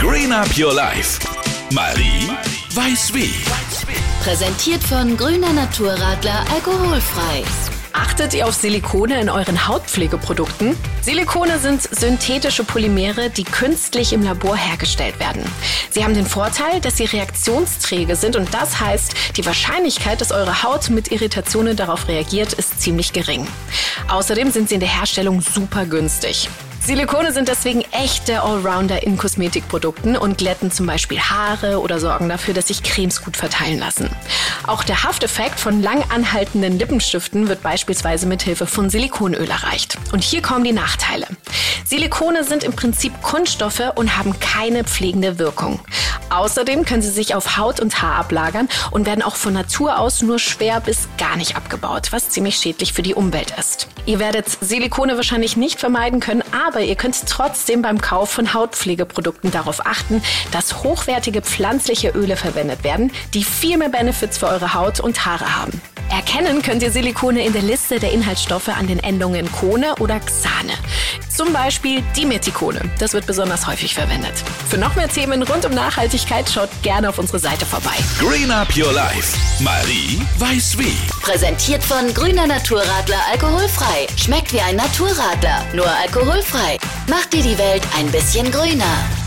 Green Up Your Life. Marie weiß wie. Präsentiert von Grüner Naturradler alkoholfrei. Achtet ihr auf Silikone in euren Hautpflegeprodukten? Silikone sind synthetische Polymere, die künstlich im Labor hergestellt werden. Sie haben den Vorteil, dass sie reaktionsträge sind und das heißt, die Wahrscheinlichkeit, dass eure Haut mit Irritationen darauf reagiert, ist ziemlich gering. Außerdem sind sie in der Herstellung super günstig. Silikone sind deswegen echte Allrounder in Kosmetikprodukten und glätten zum Beispiel Haare oder sorgen dafür, dass sich Cremes gut verteilen lassen. Auch der Hafteffekt von lang anhaltenden Lippenstiften wird beispielsweise mit Hilfe von Silikonöl erreicht. Und hier kommen die Nachteile. Silikone sind im Prinzip Kunststoffe und haben keine pflegende Wirkung. Außerdem können sie sich auf Haut und Haar ablagern und werden auch von Natur aus nur schwer bis gar nicht abgebaut, was ziemlich schädlich für die Umwelt ist. Ihr werdet Silikone wahrscheinlich nicht vermeiden können, aber ihr könnt trotzdem beim Kauf von Hautpflegeprodukten darauf achten, dass hochwertige pflanzliche Öle verwendet werden, die viel mehr Benefits für eure Haut und Haare haben. Erkennen könnt ihr Silikone in der Liste der Inhaltsstoffe an den Endungen Kone oder Xane. Zum Beispiel Dimethikone. Das wird besonders häufig verwendet. Für noch mehr Themen rund um Nachhaltigkeit schaut gerne auf unsere Seite vorbei. Green Up Your Life. Marie weiß wie. Präsentiert von Grüner Naturradler alkoholfrei. Schmeckt wie ein Naturradler, nur alkoholfrei. Macht dir die Welt ein bisschen grüner.